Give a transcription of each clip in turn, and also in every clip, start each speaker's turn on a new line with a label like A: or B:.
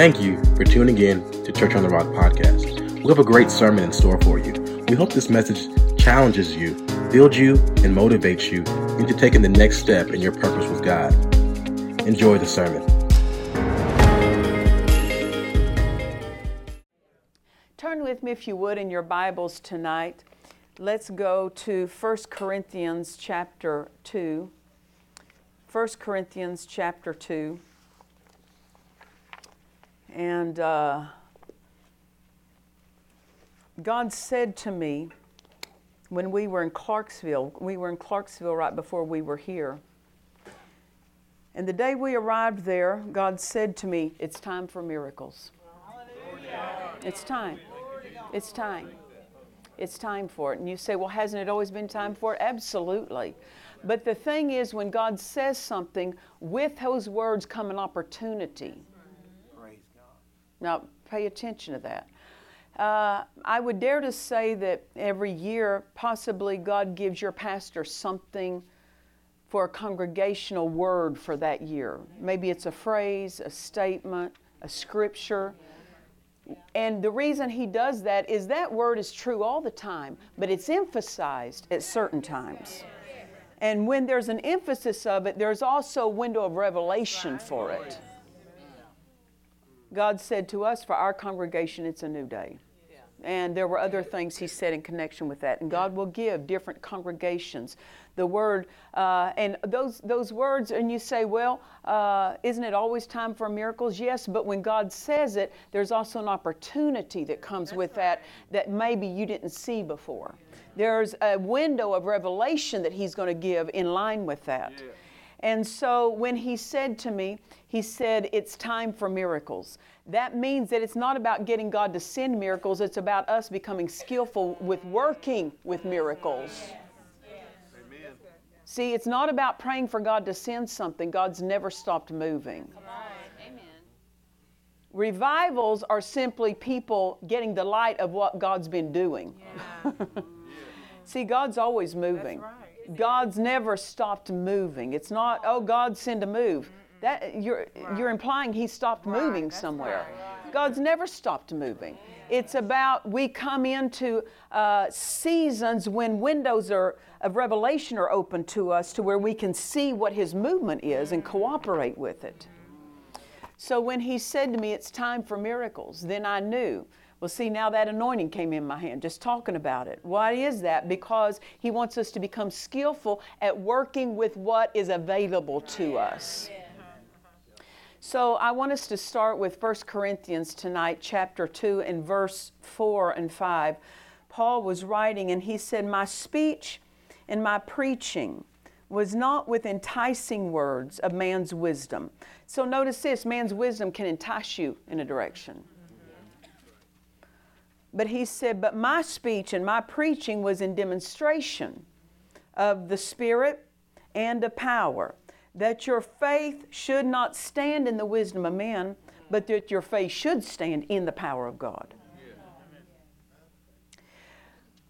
A: Thank you for tuning in to Church on the Rock podcast. We have a great sermon in store for you. We hope this message challenges you, builds you, and motivates you into taking the next step in your purpose with God. Enjoy the sermon.
B: Turn with me, if you would, in your Bibles tonight. Let's go to 1 Corinthians chapter 2. 1 Corinthians chapter 2. And uh, God said to me when we were in Clarksville, we were in Clarksville right before we were here. And the day we arrived there, God said to me, It's time for miracles. It's time. It's time. It's time for it. And you say, Well, hasn't it always been time for it? Absolutely. But the thing is, when God says something, with those words come an opportunity. Now, pay attention to that. Uh, I would dare to say that every year, possibly God gives your pastor something for a congregational word for that year. Maybe it's a phrase, a statement, a scripture. And the reason he does that is that word is true all the time, but it's emphasized at certain times. And when there's an emphasis of it, there's also a window of revelation for it. God said to us, for our congregation, it's a new day. And there were other things he said in connection with that. And God will give different congregations the word, uh, and those, those words, and you say, well, uh, isn't it always time for miracles? Yes, but when God says it, there's also an opportunity that comes with that that maybe you didn't see before. There's a window of revelation that He's going to give in line with that. And so when He said to me, He said, it's time for miracles. That means that it's not about getting God to send miracles, it's about us becoming skillful with working with miracles. See, it's not about praying for God to send something. God's never stopped moving. Amen. Revivals are simply people getting the light of what God's been doing. Yeah. See, God's always moving. Right. God's never stopped moving. It's not, oh, God send a move. That you're right. you're implying He stopped right. moving somewhere. God's never stopped moving. It's about we come into uh, seasons when windows are, of revelation are open to us to where we can see what His movement is and cooperate with it. So when He said to me, It's time for miracles, then I knew. Well, see, now that anointing came in my hand, just talking about it. Why is that? Because He wants us to become skillful at working with what is available to us. So I want us to start with 1 Corinthians tonight, chapter 2, and verse 4 and 5. Paul was writing, and he said, My speech and my preaching was not with enticing words of man's wisdom. So notice this man's wisdom can entice you in a direction. But he said, But my speech and my preaching was in demonstration of the Spirit and of power that your faith should not stand in the wisdom of men, but that your faith should stand in the power of God.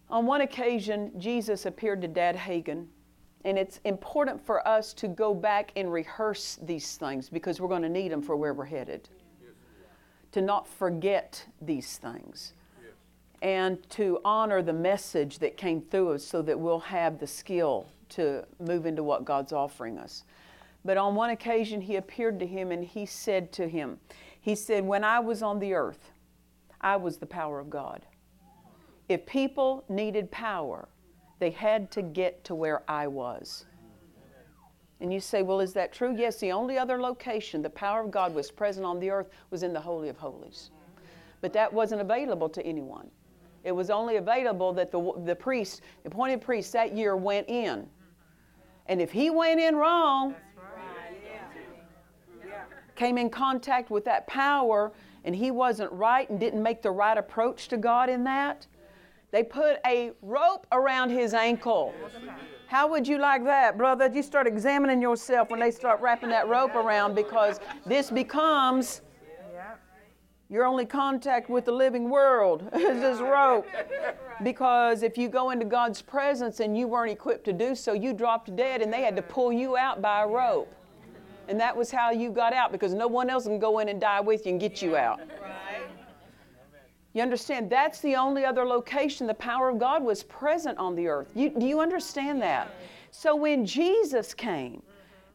B: On one occasion, Jesus appeared to Dad Hagin, and it's important for us to go back and rehearse these things because we're going to need them for where we're headed. To not forget these things and to honor the message that came through us so that we'll have the skill to move into what God's offering us. But on one occasion, he appeared to him and he said to him, He said, When I was on the earth, I was the power of God. If people needed power, they had to get to where I was. And you say, Well, is that true? Yes, the only other location the power of God was present on the earth was in the Holy of Holies. But that wasn't available to anyone. It was only available that the, the priest, the appointed priest that year went in. And if he went in wrong, came in contact with that power and he wasn't right and didn't make the right approach to God in that, they put a rope around his ankle. How would you like that, brother? You start examining yourself when they start wrapping that rope around because this becomes your only contact with the living world is this rope. Because if you go into God's presence and you weren't equipped to do so, you dropped dead and they had to pull you out by a rope. And that was how you got out because no one else can go in and die with you and get you out. You understand? That's the only other location the power of God was present on the earth. You, do you understand that? So when Jesus came,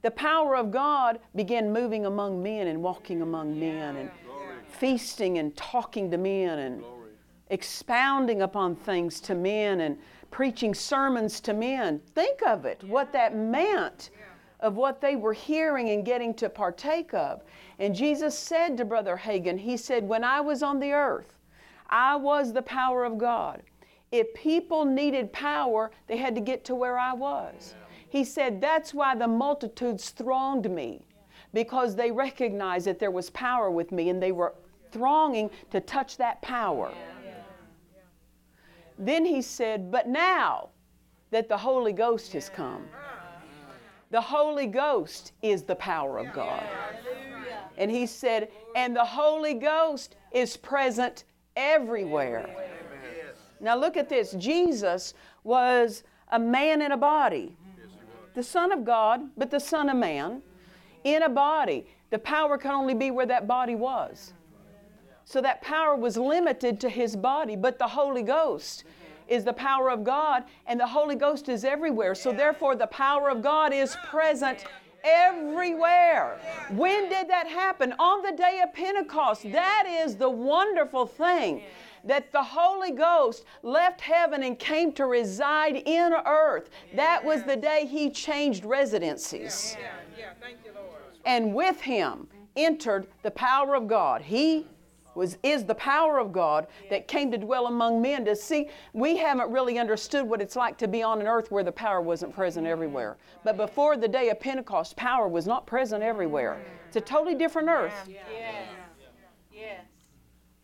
B: the power of God began moving among men and walking among men and feasting and talking to men and expounding upon things to men and preaching sermons to men. Think of it, what that meant of what they were hearing and getting to partake of. And Jesus said to Brother Hagin, He said, When I was on the earth, I was the power of God. If people needed power, they had to get to where I was. He said, That's why the multitudes thronged me, because they recognized that there was power with me and they were thronging to touch that power. Then he said, But now that the Holy Ghost has come, the Holy Ghost is the power of God. And he said, And the Holy Ghost is present everywhere. Now look at this Jesus was a man in a body, the Son of God, but the Son of Man in a body. The power could only be where that body was. So that power was limited to his body, but the Holy Ghost is the power of God, and the Holy Ghost is everywhere. So therefore, the power of God is present everywhere. When did that happen? On the day of Pentecost. That is the wonderful thing that the Holy Ghost left heaven and came to reside in earth. That was the day he changed residencies. And with him entered the power of God. He was is the power of God that came to dwell among men to see we haven't really understood what it's like to be on an earth where the power wasn't present everywhere. But before the day of Pentecost, power was not present everywhere. It's a totally different earth. Yes. Yes.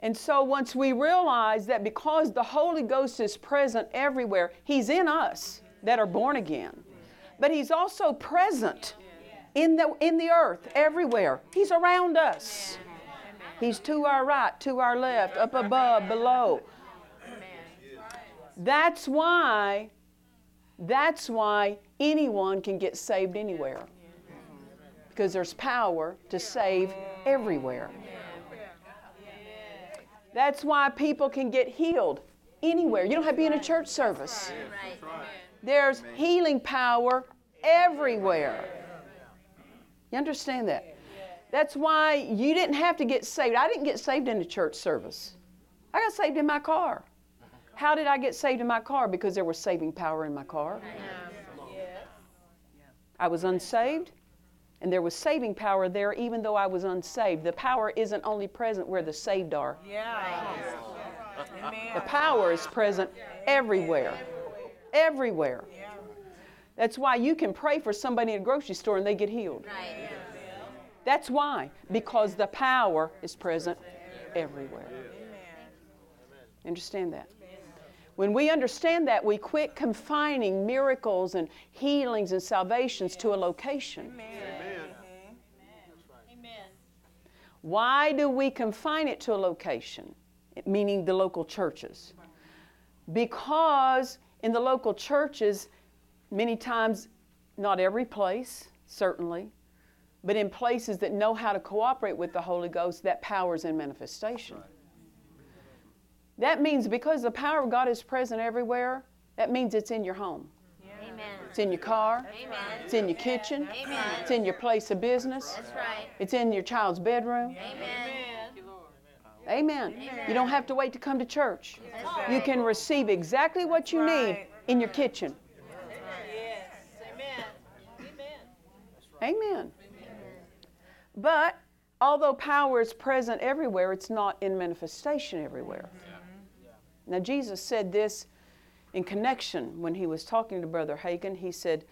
B: And so once we realize that because the Holy Ghost is present everywhere, He's in us that are born again. But He's also present in the, in the earth everywhere. He's around us. He's to our right, to our left, up above, below. That's why that's why anyone can get saved anywhere. Because there's power to save everywhere. That's why people can get healed anywhere. You don't have to be in a church service. There's healing power everywhere. You understand that? That's why you didn't have to get saved. I didn't get saved in a church service. I got saved in my car. How did I get saved in my car? Because there was saving power in my car. I was unsaved, and there was saving power there even though I was unsaved. The power isn't only present where the saved are. The power is present everywhere. Everywhere. That's why you can pray for somebody in a grocery store and they get healed. Right. That's why, because the power is present everywhere. Understand that? When we understand that, we quit confining miracles and healings and salvations to a location. Amen. Why do we confine it to a location? Meaning the local churches. Because in the local churches, many times, not every place, certainly, but in places that know how to cooperate with the Holy Ghost, that power is in manifestation. Right. That means because the power of God is present everywhere, that means it's in your home. Amen. It's in your car. Amen. It's in your kitchen. Amen. It's in your place of business. That's right. It's in your child's bedroom. Amen. Amen. Amen. You don't have to wait to come to church. You can receive exactly what you need in your kitchen. Yes. Amen. Amen. But although power is present everywhere, it's not in manifestation everywhere. Mm-hmm. Now, Jesus said this in connection when he was talking to Brother Hagin. He said,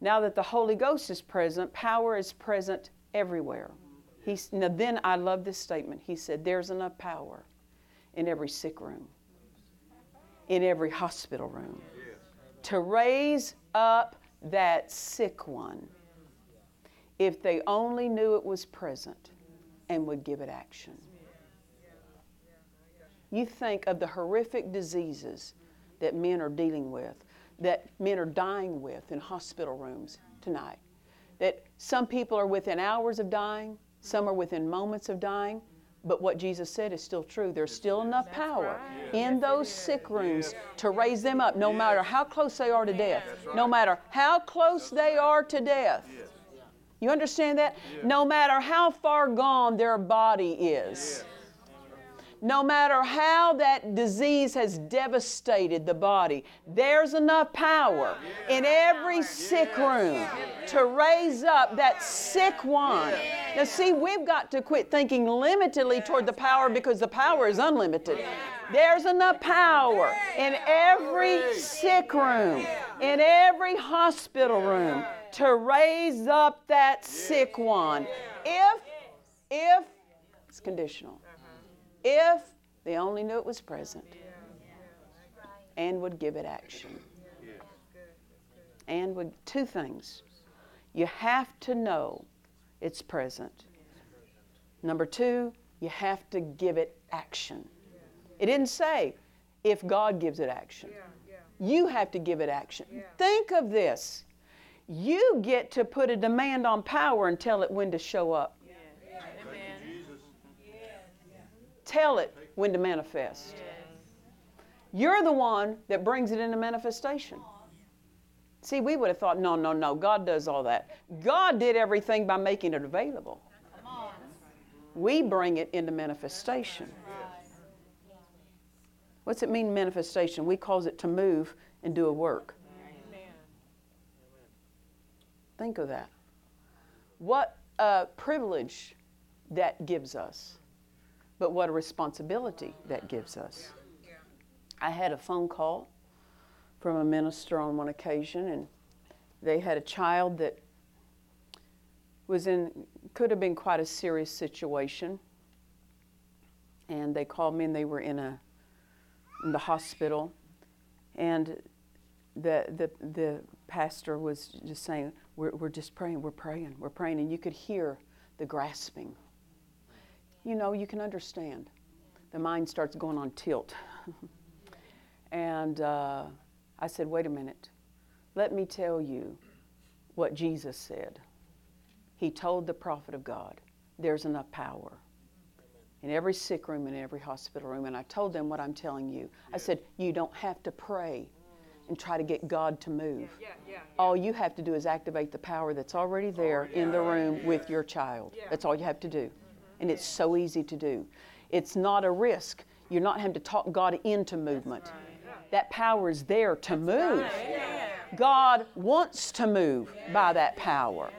B: Now that the Holy Ghost is present, power is present everywhere. Mm-hmm. He's, now, then I love this statement. He said, There's enough power in every sick room, in every hospital room, to raise up that sick one if they only knew it was present and would give it action. You think of the horrific diseases that men are dealing with, that men are dying with in hospital rooms tonight. that some people are within hours of dying, some are within moments of dying. But what Jesus said is still true. There's still enough power in those sick rooms to raise them up, no matter how close they are to death. No matter how close they are to death. You understand that? No matter how far gone their body is no matter how that disease has devastated the body, there's enough power in every sick room to raise up that sick one. Now, see, we've got to quit thinking limitedly toward the power because the power is unlimited. There's enough power in every sick room, in every hospital room to raise up that sick one. If, if, it's conditional uh-huh. if they only knew it was present and would give it action. And would, two things. You have to know it's present. Number two, you have to give it action. It didn't say if God gives it action. You have to give it action. Think of this. You get to put a demand on power and tell it when to show up. tell it when to manifest. You're the one that brings it into manifestation. See, we would have thought, no, no, no, God does all that. God did everything by making it available. We bring it into manifestation. What's it mean, manifestation? We cause it to move and do a work. Think of that. What a privilege that gives us but what a responsibility that gives us. I had a phone call from a minister on one occasion, and they had a child that was in, could have been quite a serious situation. And they called me, and they were in a, in the hospital, and the the the pastor was just saying, "We're we're just praying, we're praying, we're praying," and you could hear the grasping you know, you can understand. The mind starts going on tilt. and uh, I said, wait a minute. Let me tell you what Jesus said. He told the prophet of God, there's enough power in every sick room and every hospital room. And I told them what I'm telling you. I said, you don't have to pray and try to get God to move. Yeah, yeah, yeah, all you have to do is activate the power that's already there oh, in the room with your child. That's all you have to do and it's so easy to do. It's not a risk. You're not having to talk God into movement. That power is there to move. God wants to move by that power.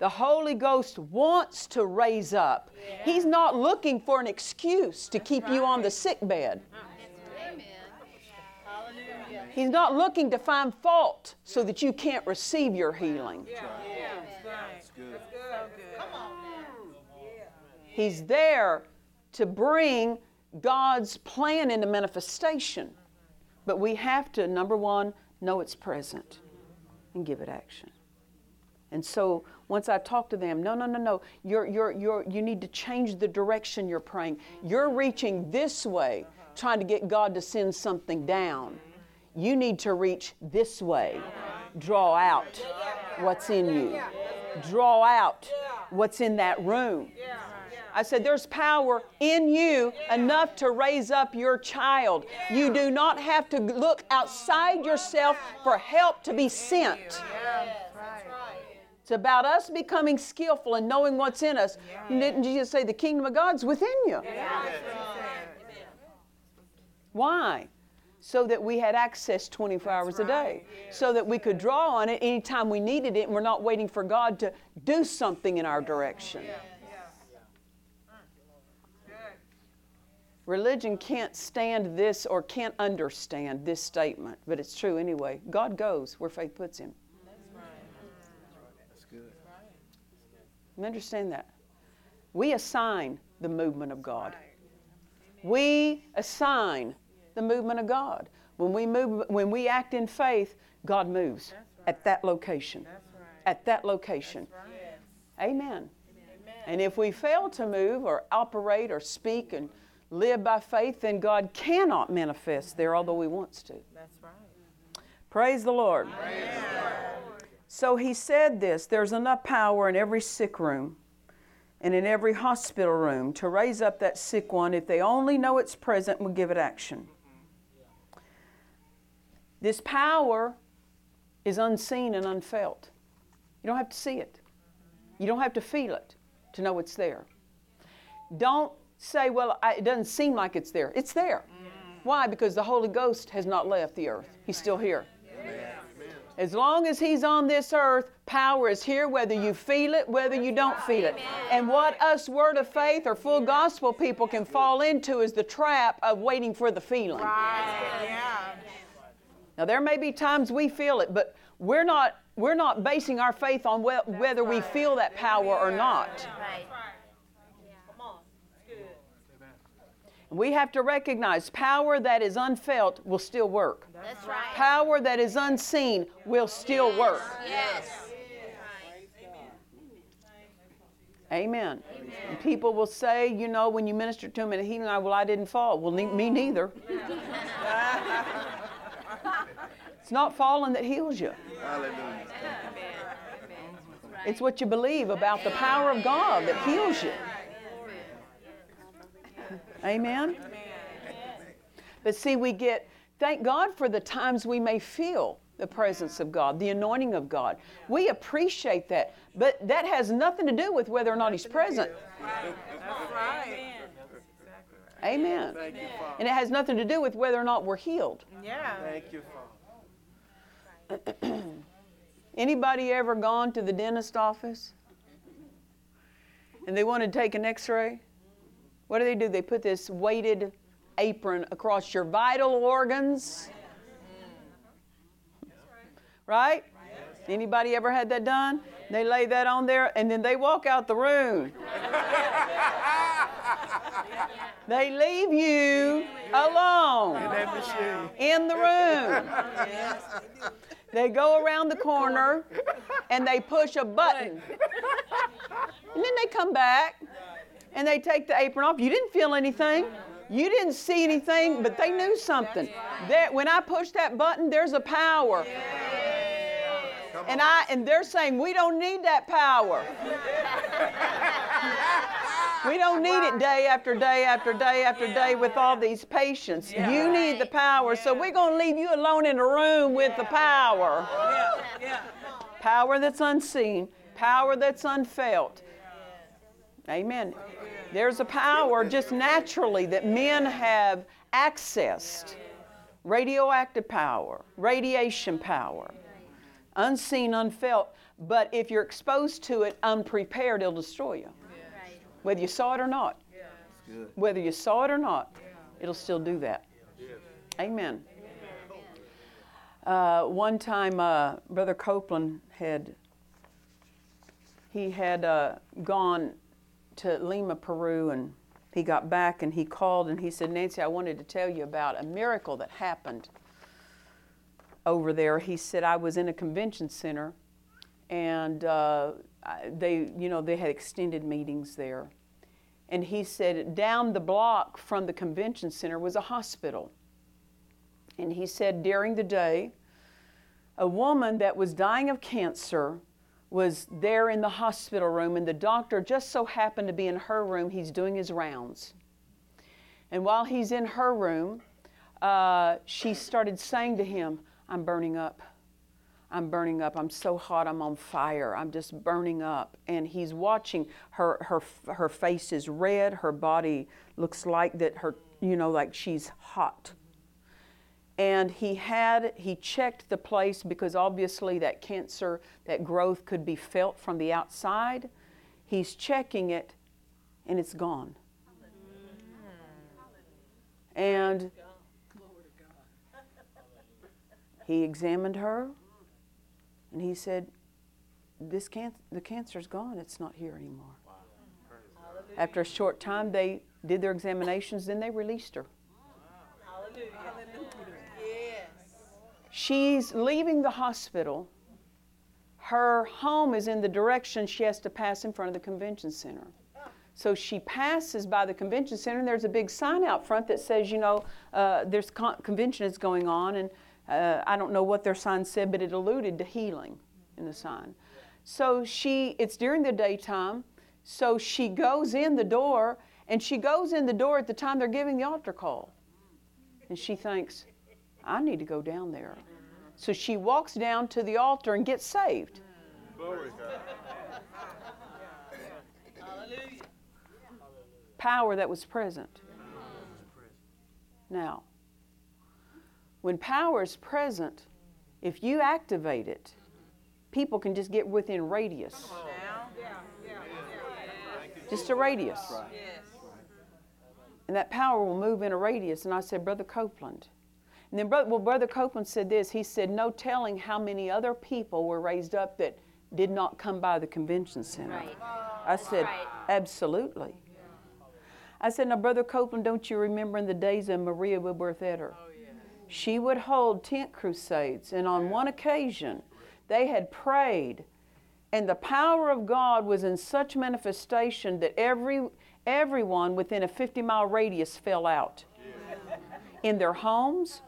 B: The Holy Ghost wants to raise up. He's not looking for an excuse to keep you on the sick bed. He's not looking to find fault so that you can't receive your healing. He's there to bring God's plan into manifestation. But we have to, number one, know it's present and give it action. And so once I talk to them, no, no, no, no, you're, you're, you're, you need to change the direction you're praying. You're reaching this way, trying to get God to send something down. You need to reach this way. Draw out what's in you, draw out what's in that room. I said, There's power in you enough to raise up your child. You do not have to look outside yourself for help to be sent. It's about us becoming skillful and knowing what's in us. Didn't Jesus say the kingdom of God's within you? Why? So that we had access 24 hours a day. So that we could draw on it anytime we needed it and we're not waiting for God to do something in our direction. Religion can't stand this or can't understand this statement, but it's true anyway. God goes where faith puts him. That's good. You understand that? We assign the movement of God. We assign the movement of God. When we move, when we act in faith, God moves at that location. At that location. Amen. And if we fail to move or operate or speak and live by faith, then God cannot manifest there, although He wants to. That's right. Praise the Lord. Praise So he said this there's enough power in every sick room and in every hospital room to raise up that sick one if they only know it's present and will give it action. This power is unseen and unfelt. You don't have to see it, you don't have to feel it to know it's there. Don't say, well, I, it doesn't seem like it's there. It's there. Why? Because the Holy Ghost has not left the earth, He's still here. As long as He's on this earth, power is here, whether you feel it, whether you don't feel it. And what us Word of Faith or full gospel people can fall into is the trap of waiting for the feeling. Now, there may be times we feel it, but we're not, we're not basing our faith on wh- whether we feel that power or not. We have to recognize power that is unfelt will still work.
C: That's right.
B: Power that is unseen will still work.
C: Yes.
B: Amen. And people will say, you know, when you minister to him in a healing, I, well, I didn't fall. Well, ne- me neither. it's not falling that heals you. It's what you believe about the power of God that heals you. Amen. But see, we get, thank God for the times we may feel the presence of God, the anointing of God. We appreciate that, but that has nothing to do with whether or not He's present.
D: That's right.
B: Amen.
D: Thank you, Father.
B: And it has nothing to do with whether or not we're healed.
D: Yeah.
E: Thank you, Father.
B: Anybody ever gone to the dentist office and they want to take an x-ray? What do they do? They put this weighted apron across your vital organs. Right? Anybody ever had that done? They lay that on there and then they walk out the room. They leave you alone in the room. They go around the corner and they push a button. And then they come back and they take the apron off. You didn't feel anything. You didn't see anything, but they knew something. That when I push that button, there's a power. And I and they're saying we don't need that power. We don't need it day after day after day after day with all these patients. You need the power. So we're going to leave you alone in a room with the power. Power that's unseen, power that's unfelt. Amen. There's a power just naturally that men have accessed radioactive power, radiation power, unseen, unfelt. But if you're exposed to it unprepared, it'll destroy you. Whether you saw it or not.
E: good.
B: Whether you saw it or not, it'll still do that. Amen. Uh, one time, uh, Brother Copeland had he had uh, gone to Lima, Peru, and he got back and he called and he said, Nancy, I wanted to tell you about a miracle that happened over there. He said, I was in a convention center and uh, I- they, you know, they had extended meetings there. And he said, down the block from the convention center was a hospital. And he said, during the day, a woman that was dying of cancer was there in the hospital room, and the doctor just so happened to be in her room. He's doing his rounds. And while he's in her room, uh, she started saying to him, I'm burning up. I'm burning up. I'm so hot. I'm on fire. I'm just burning up. And he's watching her. Her her face is red. Her body looks like that. Her you know like she's hot. And he had he checked the place because obviously that cancer that growth could be felt from the outside. He's checking it, and it's gone. And he examined her and he said, this can- the cancer's gone. It's not here anymore. After a short time, they did their examinations, then they released her. She's leaving the hospital. Her home is in the direction she has to pass in front of the convention center. So she passes by the convention center, and there's a big sign out front that says, you know, uh, there's con- convention is going on, and uh, I don't know what their sign said, but it alluded to healing. in the sign. So she, it's during the daytime, so she goes in the door, and she goes in the door at the time they're giving the altar call. And she thinks, I need to go down there. So she walks down to the altar and gets saved. Power that was present. Now, when power is present, if you activate it, people can just get within radius. Just a radius. And that power will move in a radius. And I said, Brother Copeland. And then, well, Brother Copeland said this. He said, No telling how many other people were raised up that did not come by the convention center. Right. I said, right. Absolutely. I said, Now, Brother Copeland, don't you remember in the days of Maria Woodworth Etter? Oh, she would hold tent crusades, and on one occasion, they had prayed, and the power of God was in such manifestation that every everyone within a 50 mile radius fell out in their homes,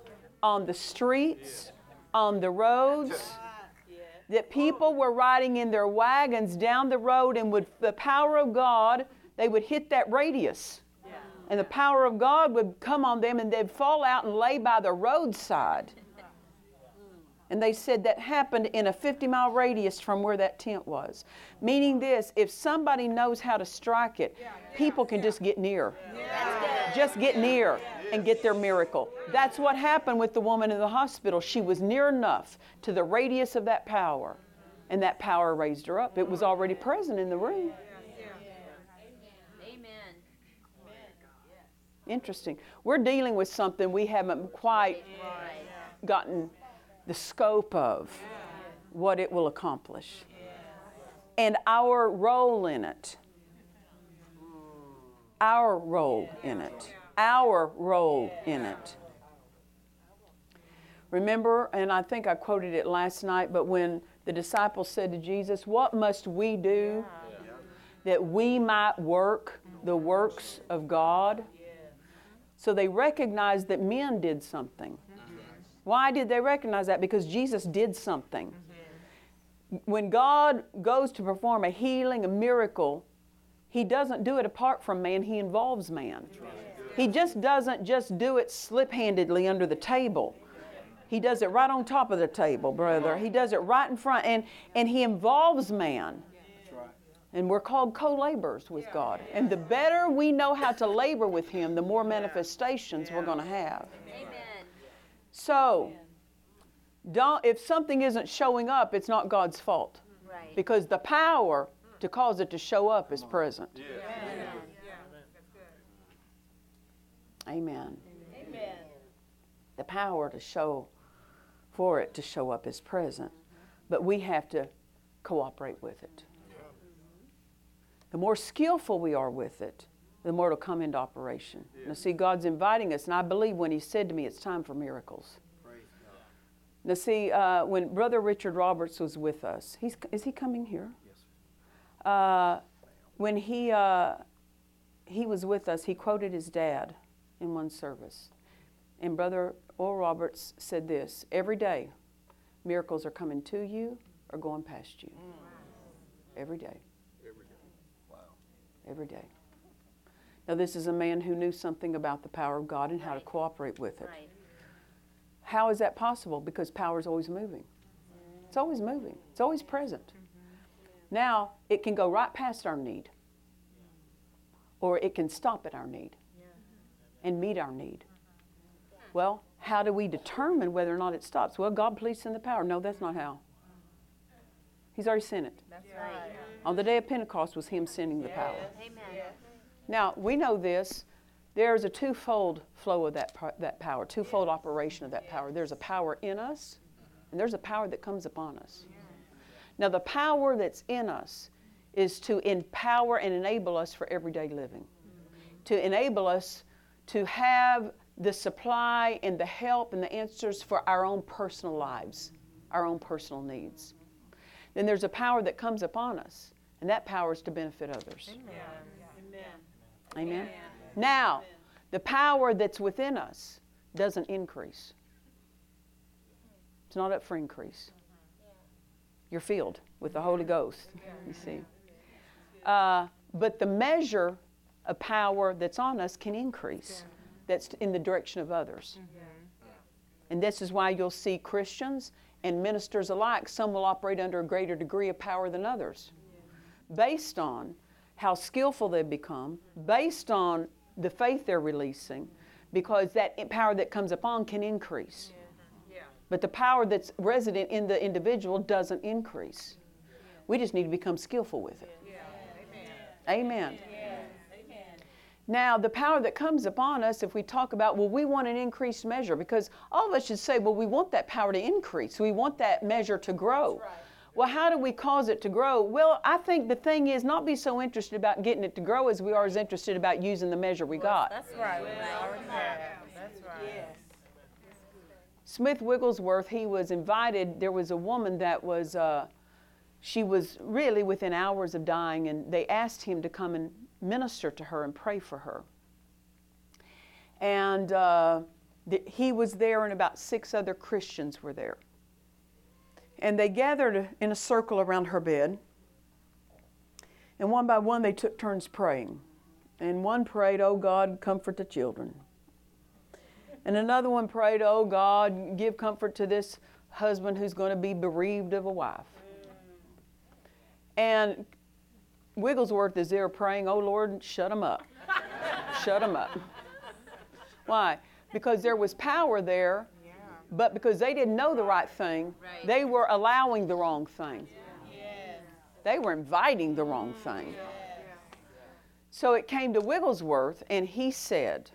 B: on the streets, on the roads. That people were riding in their wagons down the road, and with the power of God, they would hit that radius and the power of God would come on them and they'd fall out and lay by the roadside. And they said that happened in a 50 mile radius from where that tent was. Meaning this if somebody knows how to strike it, people can just get near. Just get near and get their miracle. That's what happened with the woman in the hospital. She was near enough to the radius of that power, and that power raised her up. It was already present in the room. Interesting. We're dealing with something we haven't quite gotten the scope of what it will accomplish and our role in it. Our role in it. Our role in it. Remember, and I think I quoted it last night, but when the disciples said to Jesus, What must we do that we might work the works of God? So they recognized that men did something. Why did they recognize that? Because Jesus did something. When God goes to perform a healing, a miracle, He doesn't do it apart from man, He involves man. He just doesn't just do it slip handedly under the table. He does it right on top of the table, brother. He does it right in front, and, and He involves man. And we're called co laborers with God. And the better we know how to labor with Him, the more manifestations we're going to have. Amen. So, don't, if something isn't showing up, it's not God's fault. Right. Because the power to cause it to show up is present. Amen. Amen. The power to show, for it to show up is present. But we have to cooperate with it. The more skillful we are with it, the more it'll come into operation. Yeah. Now, see, God's inviting us, and I believe when He said to me, it's time for miracles. Now, see, uh, when Brother Richard Roberts was with us, he's, is he coming here? Yes. Uh, when he, uh, he was with us, he quoted his dad in one service. And Brother Oral Roberts said this every day, miracles are coming to you or going past you. Mm. Every day every day. Now, this is a man who knew something about the power of God and how to cooperate with it. Right. How is that possible? Because power is always moving. It's always moving, it's always present. Mm-hmm. Now, it can go right past our need, or it can stop at our need and meet our need. Mm-hmm. Well, how do we determine whether or not it stops? Well, God, please send the power. No, that's not how. He's already sent it. That's right. On the day of Pentecost was Him sending the power. Amen. Now, we know this. There's a twofold flow of that, that power, twofold operation of that power. There's a power in us, and there's a power that comes upon us. Now, the power that's in us is to empower and enable us for everyday living, to enable us to have the supply and the help and the answers for our own personal lives, our own personal needs. Then there's a power that comes upon us and that power is to benefit others. Amen. Amen. Amen. Now, the power that's within us doesn't increase. It's not up for increase. you're filled with the Holy Ghost. You see. Uh, but the measure of power that's on us can increase. That's in the direction of others. And this is why you'll see Christians and ministers alike, some will operate under a greater degree of power than others, based on how skillful they've become, based on the faith they're releasing, because that power that comes upon can increase. But the power that's resident in the individual doesn't increase. We just need to become skillful with it. Amen. Now, the power that comes upon us, if we talk about, well, we want an increased measure, because all of us should say, well, we want that power to increase. We want that measure to grow. Right. Well, how do we cause it to grow? Well, I think the thing is not be so interested about getting it to grow as we are as interested about using the measure we got.
D: That's right. That's right. Yes.
B: Smith Wigglesworth, he was invited. There was a woman that was, uh, she was really within hours of dying, and they asked him to come and minister to her and pray for her. And uh, he was there, and about six other Christians were there. And they gathered in a circle around her bed. And one by one, they took turns praying. And one prayed, Oh God, comfort the children. And another one prayed, Oh God, give comfort to this husband who's going to be bereaved of a wife. And Wigglesworth is there praying, Oh Lord, shut him up. shut him up. Why? Because there was power there, but because they didn't know the right thing, right. they were allowing the wrong thing. Yeah. They were inviting the wrong thing. Yeah. So it came to Wigglesworth, and he said,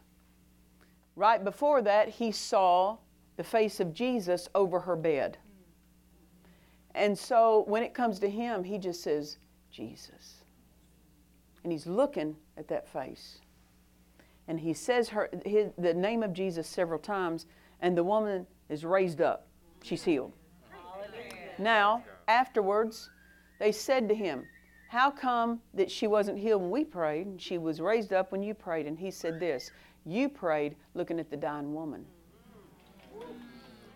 B: right before that, he saw the face of Jesus over her bed. Hmm. And so when it comes to him, he just says, Jesus and he's looking at that face. And he says her, his, the name of Jesus several times, and the woman is raised up. She's healed. Now, afterwards, they said to him, How come that she wasn't healed when we prayed? And she was raised up when you prayed. And he said this You prayed looking at the dying woman.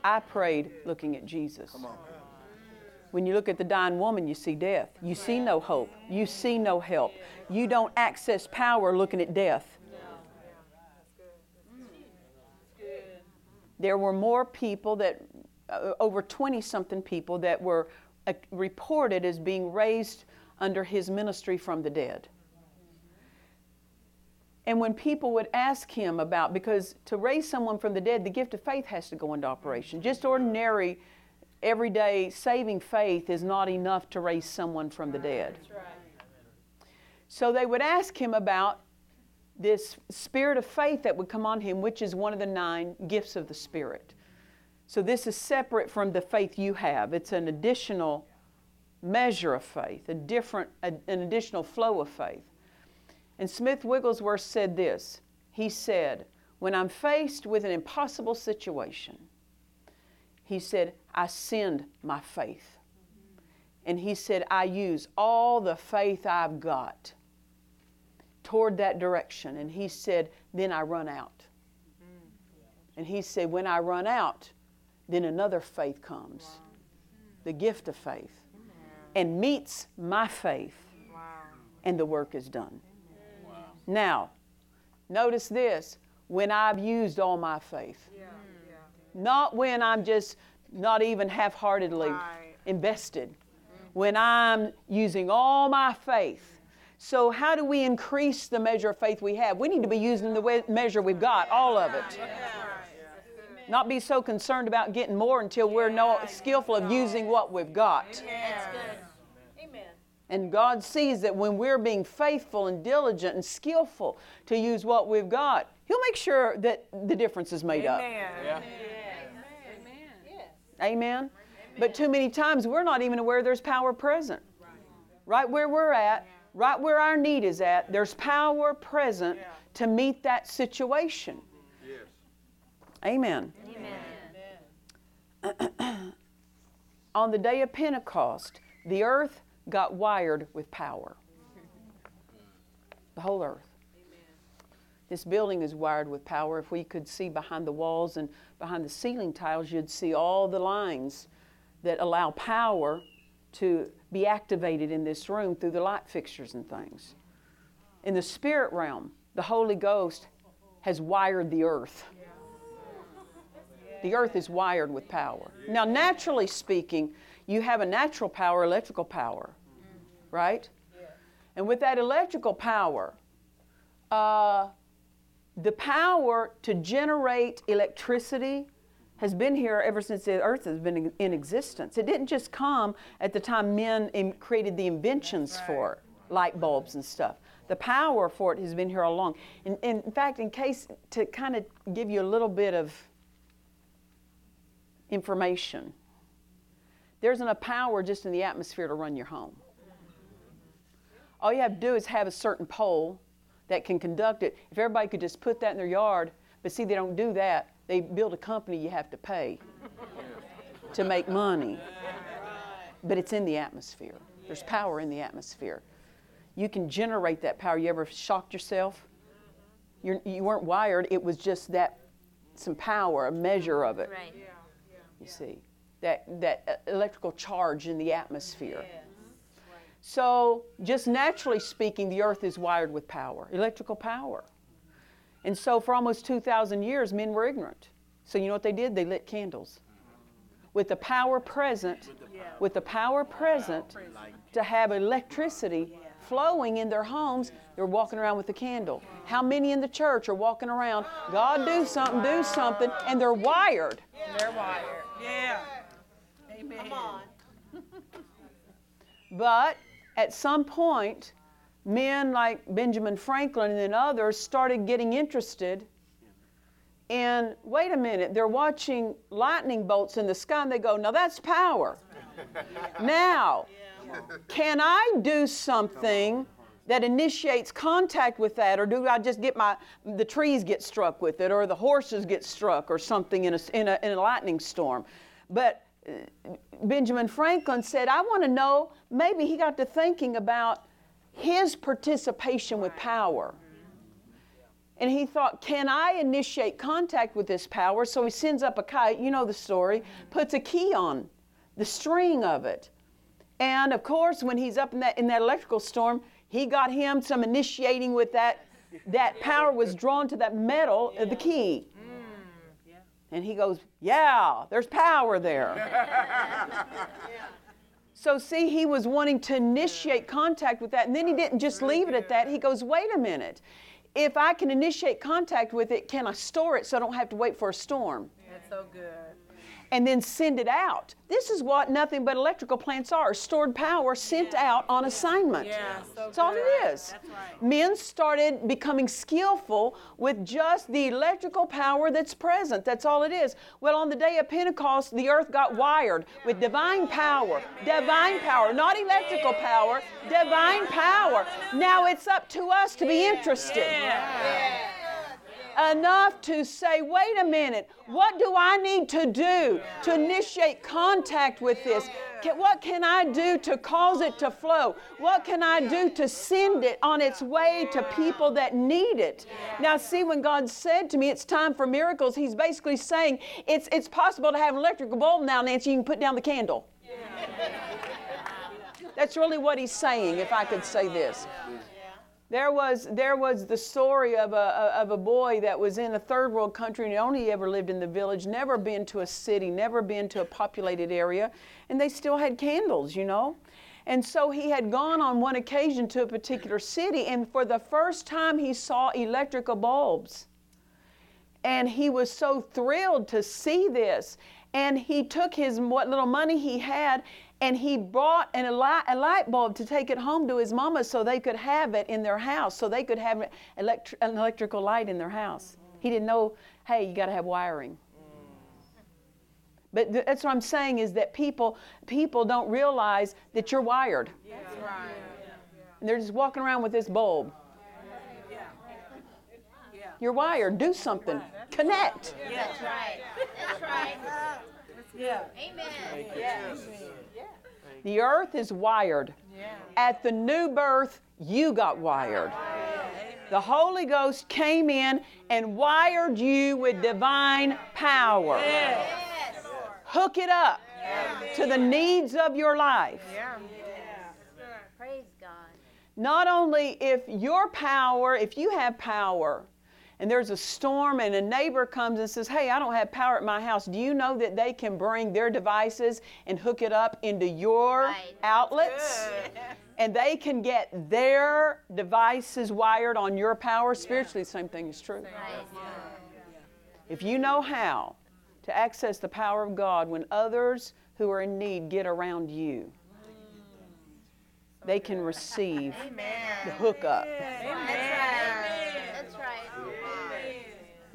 B: I prayed looking at Jesus. When you look at the dying woman, you see death. You see no hope. You see no help. You don't access power looking at death. There were more people that, uh, over 20 something people, that were uh, reported as being raised under his ministry from the dead. And when people would ask him about, because to raise someone from the dead, the gift of faith has to go into operation. Just ordinary everyday saving faith is not enough to raise someone from the dead. So they would ask him about this spirit of faith that would come on him, which is one of the nine gifts of the Spirit. So this is separate from the faith you have. It's an additional measure of faith, a different, a, an additional flow of faith. And Smith Wigglesworth said this. He said, When I'm faced with an impossible situation, he said, I send my faith. And he said, I use all the faith I've got toward that direction. And he said, then I run out. And he said, when I run out, then another faith comes the gift of faith and meets my faith, and the work is done. Now, notice this when I've used all my faith. Not when I'm just not even half heartedly right. invested. Mm-hmm. When I'm using all my faith. So, how do we increase the measure of faith we have? We need to be using the measure we've got, all of it. Not be so concerned about getting more until we're no, skillful of using what we've got. And God sees that when we're being faithful and diligent and skillful to use what we've got, He'll make sure that the difference is made Amen. up. Amen? But too many times we're not even aware there's power present. Right where we're at, right where our need is at, there's power present to meet that situation. Amen. Amen. On the day of Pentecost, the earth got wired with power. The whole earth. This building is wired with power. If we could see behind the walls and behind the ceiling tiles, you'd see all the lines that allow power to be activated in this room through the light fixtures and things. In the spirit realm, the Holy Ghost has wired the earth. The earth is wired with power. Now, naturally speaking, you have a natural power, electrical power, right? And with that electrical power, uh, the power to generate electricity has been here ever since the earth has been in existence. It didn't just come at the time men created the inventions right. for it, light bulbs and stuff. The power for it has been here all along. In, in fact, in case to kind of give you a little bit of information, there's enough power just in the atmosphere to run your home. All you have to do is have a certain pole that can conduct it. If everybody could just put that in their yard, but see, they don't do that. They build a company you have to pay to make money. But it's in the atmosphere. There's power in the atmosphere. You can generate that power. You ever shocked yourself? You're, you were not wired, it was just that some power, a measure of it. Right. You see, that, that uh, electrical charge in the atmosphere. So, just naturally speaking, the earth is wired with power, electrical power. And so, for almost 2,000 years, men were ignorant. So, you know what they did? They lit candles. With the power present, with the power present to have electricity flowing in their homes, they're walking around with a candle. How many in the church are walking around, God do something, do something, and they're wired?
D: They're wired. Yeah. Amen. Come on.
B: but at some point, men like Benjamin Franklin and then others started getting interested in wait a minute, they're watching lightning bolts in the sky and they go, now that's power. now, can I do something that initiates contact with that, or do I just get my the trees get struck with it, or the horses get struck, or something in a, in a, in a lightning storm? But Benjamin Franklin said, I want to know, maybe he got to thinking about his participation with power. Mm-hmm. And he thought, can I initiate contact with this power? So he sends up a kite, you know the story, mm-hmm. puts a key on the string of it. And of course, when he's up in that, in that electrical storm, he got him some initiating with that. That power was drawn to that metal of the key. And he goes, Yeah, there's power there. so, see, he was wanting to initiate contact with that. And then he didn't just leave it at that. He goes, Wait a minute. If I can initiate contact with it, can I store it so I don't have to wait for a storm?
D: That's so good
B: and then send it out. This is what nothing but electrical plants are stored power sent yeah. out on assignment.
D: Yeah, so
B: That's all it is.
D: Right.
B: Men started becoming skillful with just the electrical power that's present. That's all it is. Well, on the day of Pentecost, the earth got wired with divine power. Divine power, not electrical power, divine power. Now it's up to us to be interested enough to say, wait a minute, what do I need to do to initiate contact with this? What can I do to cause it to flow? What can I do to send it on its way to people that need it? Now, see, when God said to me, it's time for miracles, He's basically saying it's, it's possible to have an electrical bulb now, Nancy, you can put down the candle. That's really what He's saying, if I could say this. There was, there was the story of a, of a boy that was in a third world country and only ever lived in the village, never been to a city, never been to a populated area, and they still had candles, you know. And so he had gone on one occasion to a particular city, and for the first time he saw electrical bulbs. And he was so thrilled to see this. And he took his what little money he had and he brought an, a, light, bulb to take it home to his mama so they could have it in their house, so they could have electri- an electrical light in their house. He didn't know, hey, you got to have wiring. But th- that's what I'm saying is that people people don't realize that you're wired.
D: That's right.
B: And they're just walking around with this bulb. You're wired. Do something. Connect.
D: That's right. That's right. Yeah. Amen.
B: Yeah. The earth is wired. At the new birth, you got wired. The Holy Ghost came in and wired you with divine power. Hook it up. to the needs of your life.
D: Praise God.
B: Not only if your power, if you have power, and there's a storm and a neighbor comes and says, Hey, I don't have power at my house. Do you know that they can bring their devices and hook it up into your
D: Right.
B: outlets? And they can get their devices wired on your power. Spiritually, the same thing is true.
D: Praise God.
B: If you know how to access the power of God when others who are in need get around you, they can receive the hookup.
D: That's right. That's right.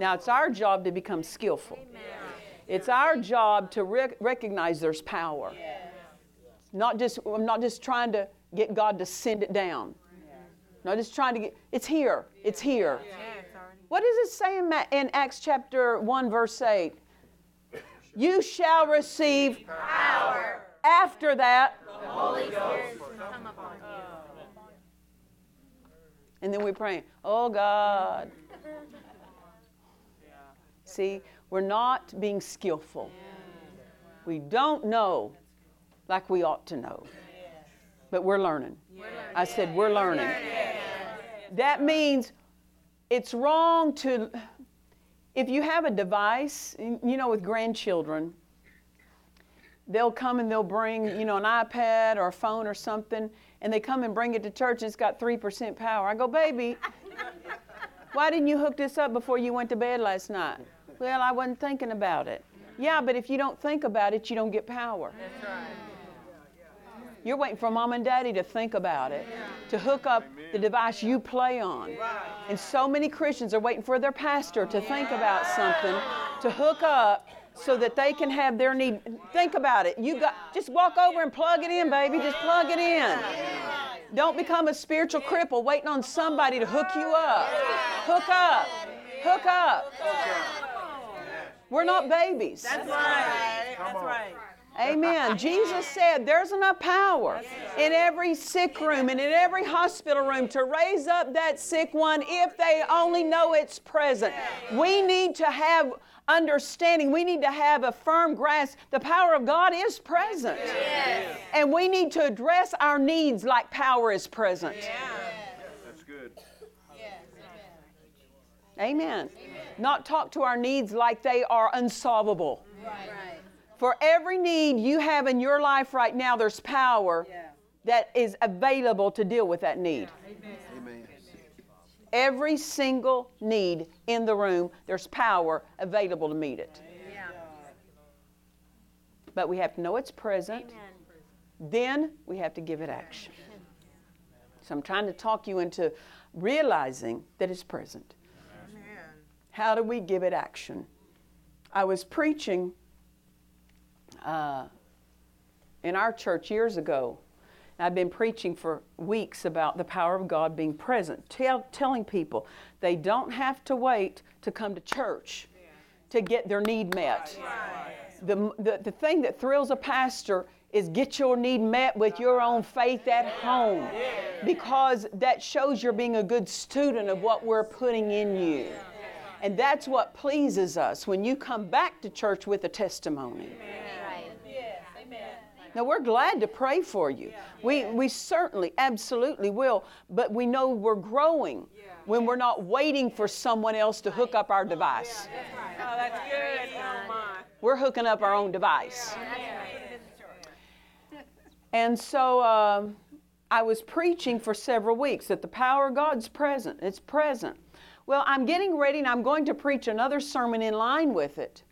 B: Now, it's our job to become skillful. It's our job to rec- recognize there's power. Not just, I'm not just trying to get God to send it down. Not just trying to get, it's here. It's here. What does it say in, Ma- in Acts chapter 1, verse 8? You shall receive power. After that, the
D: Holy Spirit come upon you.
B: and then we pray, oh God. See, we're not being skillful. We don't know like we ought to know. But we're learning. I said, we're learning. That means it's wrong to, if you have a device, you know, with grandchildren, they'll come and they'll bring, you know, an iPad or a phone or something, and they come and bring it to church and it's got 3% power. I go, baby, why didn't you hook this up before you went to bed last night? Well, I wasn't thinking about it. Yeah, but if you don't think about it, you don't get power. You're waiting for mom and daddy to think about it, to hook up the device you play on. And so many Christians are waiting for their pastor to think about something, to hook up so that they can have their need. Think about it. You got just walk over and plug it in, baby. Just plug it in. Don't become a spiritual cripple waiting on somebody to hook you up. Hook up. Hook up. We're not babies.
C: That's right. That's right.
B: Amen. Jesus said there's enough power in every sick room and in every hospital room to raise up that sick one if they only know it's present. We need to have understanding. We need to have a firm grasp. The power of God is present. And we need to address our needs like power is present.
E: That's good.
B: Amen. Not talk to our needs like they are unsolvable. For every need you have in your life right now, there's power that is available to deal with that need.
E: Amen.
B: Every single need in the room, there's power available to meet it. But we have to know it's present.
D: Amen.
B: Then we have to give it action. So I'm trying to talk you into realizing that it's present. How do we give it action? I was preaching uh, in our church years ago. I've been preaching for weeks about the power of God being present, tell, telling people they don't have to wait to come to church to get their need met. The, the, the thing that thrills a pastor is get your need met with your own faith at home because that shows you're being a good student of what we're putting in you. And that's what pleases us when you come back to church with a testimony.
D: Right.
B: Now, we're glad to pray for you. We, we certainly, absolutely will, but we know we're growing when we're not waiting for someone else to hook up our device.
C: Oh, that's good. Oh, my.
B: We're hooking up our own device. And so um, I was preaching for several weeks that the power of God's present. It's present. Well, I'm getting ready and I'm going to preach another sermon in line with it.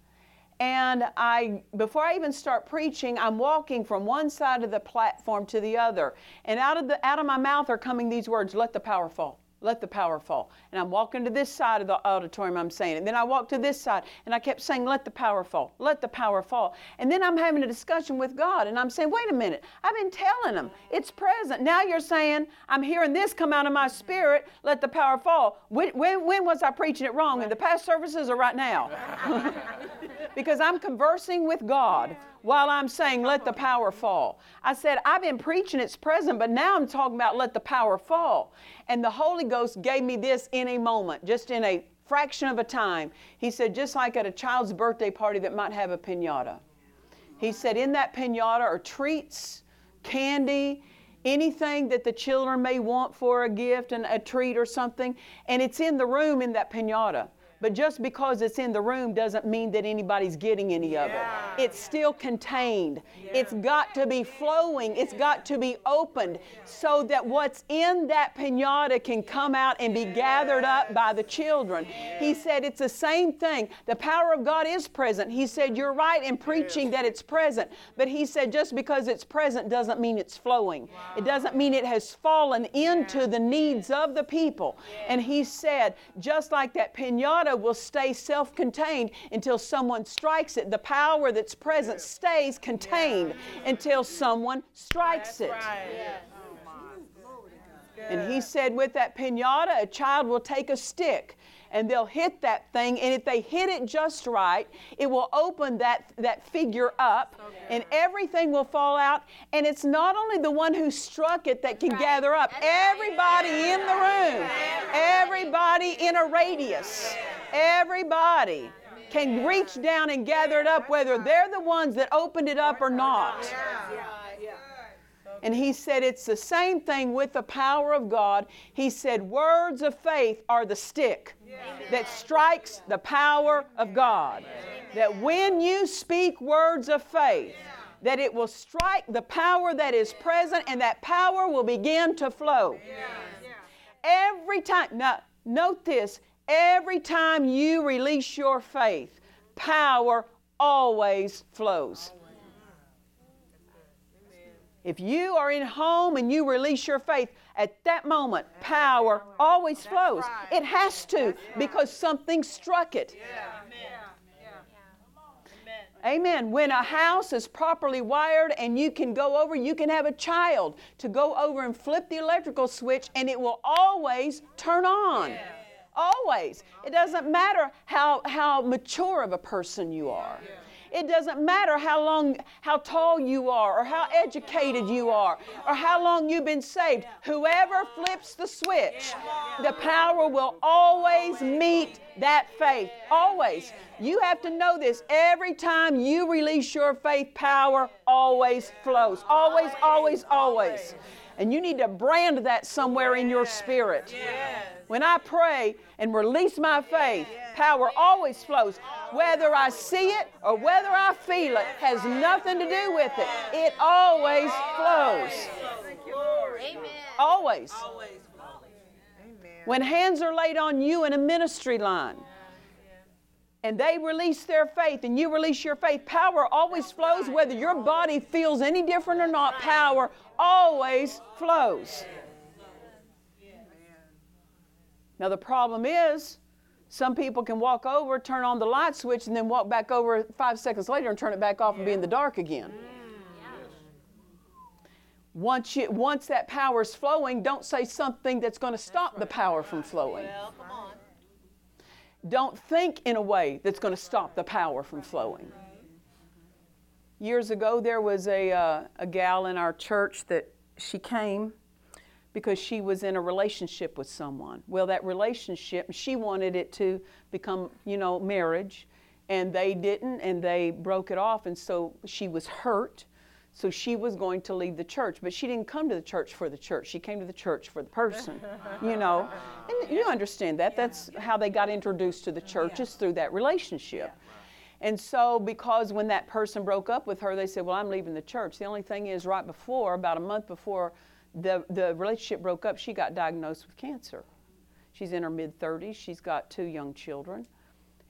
B: And I, before I even start preaching, I'm walking from one side of the platform to the other. And out of, the, out of my mouth are coming these words let the power fall. Let the power fall. And I'm walking to this side of the auditorium, I'm saying it. Then I walk to this side, and I kept saying, Let the power fall. Let the power fall. And then I'm having a discussion with God, and I'm saying, Wait a minute. I've been telling him it's present. Now you're saying, I'm hearing this come out of my spirit. Let the power fall. When, when, when was I preaching it wrong? In the past services or right now? because I'm conversing with God while I'm saying, let the power fall. I said, I've been preaching it's present, but now I'm talking about let the power fall. And the Holy Ghost gave me this in a moment, just in a fraction of a time. He said, just like at a child's birthday party that might have a pinata. He said, in that pinata are treats, candy, anything that the children may want for a gift and a treat or something, and it's in the room in that pinata. But just because it's in the room doesn't mean that anybody's getting any of it. It's still contained. It's got to be flowing. It's got to be opened so that what's in that pinata can come out and be gathered up by the children. He said it's the same thing. The power of God is present. He said, You're right in preaching that it's present. But he said, just because it's present doesn't mean it's flowing. It doesn't mean it has fallen into the needs of the people. And he said, just like that pinata will stay self contained until someone strikes it. The power that's present stays contained until someone strikes it. And he said, with that pinata, a child will take a stick and they'll hit that thing, and if they hit it just right, it will open that, that figure up, and everything will fall out. And it's not only the one who struck it that can gather up, everybody in the room, everybody in a radius, everybody can reach down and gather it up, whether they're the ones that opened it up or not. And he said it's the same thing with the power of God. He said words of faith are the stick that strikes the power of God. That when you speak words of faith, that it will strike the power that is present and that power will begin to flow. Every time, now note this, every time you release your faith, power always flows. If you are in home and you release your faith, at that moment, power always flows. It has to because something struck it. Amen. When a house is properly wired and you can go over, you can have a child to go over and flip the electrical switch and it will always turn on. Always. It doesn't matter how, how mature of a person you are. It doesn't matter how long, how tall you are, or how educated you are, or how long you've been saved. Whoever flips the switch, the power will always meet that faith. Always. You have to know this. Every time you release your faith, power always flows. Always, always, always. And you need to brand that somewhere in your spirit. When I pray and release my faith, power always flows. Whether I see it or whether I feel it has nothing to do with it. It always flows. Always. When hands are laid on you in a ministry line, and they release their faith and you release your faith, power always flows whether your body feels any different or not. Power always flows. Now, the problem is, some people can walk over, turn on the light switch, and then walk back over five seconds later and turn it back off and be in the dark again. Once, you, once that power is flowing, don't say something that's going to stop the power from flowing. Don't think in a way that's going to stop the power from flowing. Years ago, there was a, uh, a gal in our church that she came because she was in a relationship with someone. Well, that relationship, she wanted it to become, you know, marriage, and they didn't, and they broke it off, and so she was hurt. So she was going to leave the church, but she didn't come to the church for the church. She came to the church for the person, you know. And you understand that. That's how they got introduced to the church is through that relationship. And so, because when that person broke up with her, they said, Well, I'm leaving the church. The only thing is, right before, about a month before the, the relationship broke up, she got diagnosed with cancer. She's in her mid 30s, she's got two young children.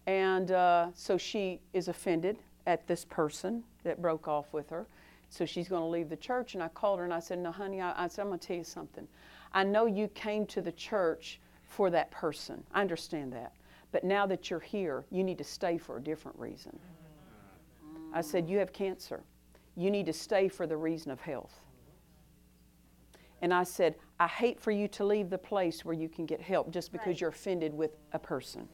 B: And uh, so she is offended at this person that broke off with her. So she's going to leave the church. And I called her and I said, No, honey, I, I said, I'm going to tell you something. I know you came to the church for that person. I understand that. But now that you're here, you need to stay for a different reason. I said, You have cancer. You need to stay for the reason of health. And I said, I hate for you to leave the place where you can get help just because you're offended with a person.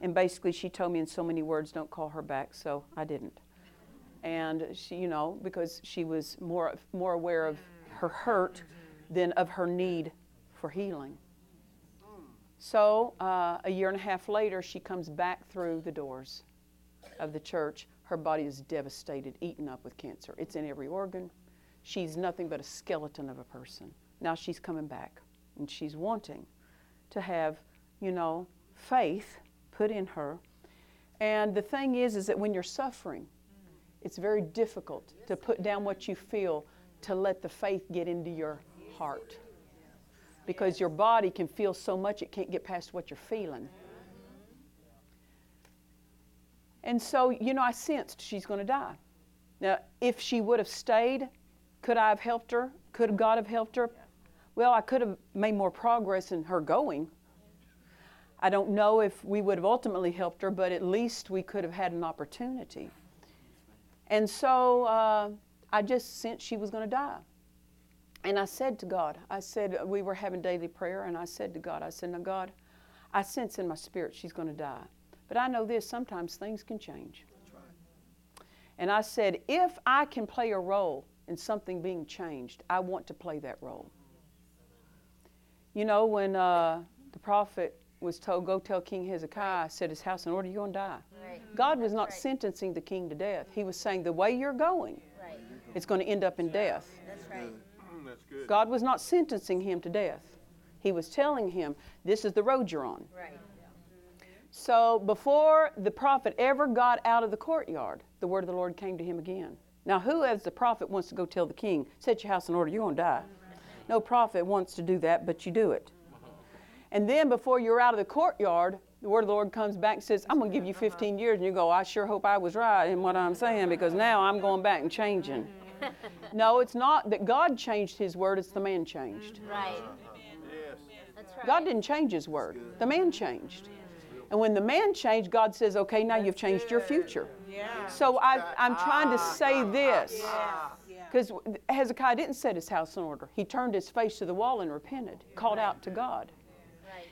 B: And basically, she told me in so many words, don't call her back, so I didn't. And she, you know, because she was more, more aware of her hurt than of her need for healing. So uh, a year and a half later, she comes back through the doors of the church. her body is devastated, eaten up with cancer. It's in every organ. She's nothing but a skeleton of a person. Now she's coming back and she's wanting to have, you know, faith put in her. And the thing is, is that when you're suffering, it's very difficult to put down what you feel to let the faith get into your heart. Because your body can feel so much it can't get past what you're feeling. And so, you know, I sensed she's going to die. Now, if she would have stayed, could I have helped her? Could God have helped her? Well, I could have made more progress in her going. I don't know if we would have ultimately helped her, but at least we could have had an opportunity. And so uh, I just sensed she was going to die. And I said to God, I said, we were having daily prayer, and I said to God, I said, Now, God, I sense in my spirit she's going to die. But I know this sometimes things can change. And I said, if I can play a role in something being changed, I want to play that role. You know, when uh, the prophet was told, Go tell King Hezekiah, set his house in order, you're going to die. Right. God was not right. sentencing the king to death. He was saying, The way you're going, right. it's going to end up in death.
E: That's right. That's good.
B: God was not sentencing him to death. He was telling him, This is the road you're on. Right. So before the prophet ever got out of the courtyard, the word of the Lord came to him again. Now, who, as the prophet, wants to go tell the king, set your house in order, you're going to die? No prophet wants to do that, but you do it. And then before you're out of the courtyard, the word of the Lord comes back and says, I'm going to give you 15 years. And you go, I sure hope I was right in what I'm saying because now I'm going back and changing. no, it's not that God changed his word, it's the man changed.
D: Right.
B: God didn't change his word, the man changed. And when the man changed, God says, okay, now you've changed your future. Yeah. So I, am trying to say this. Because Hezekiah didn't set his house in order. He turned his face to the wall and repented, called out to God.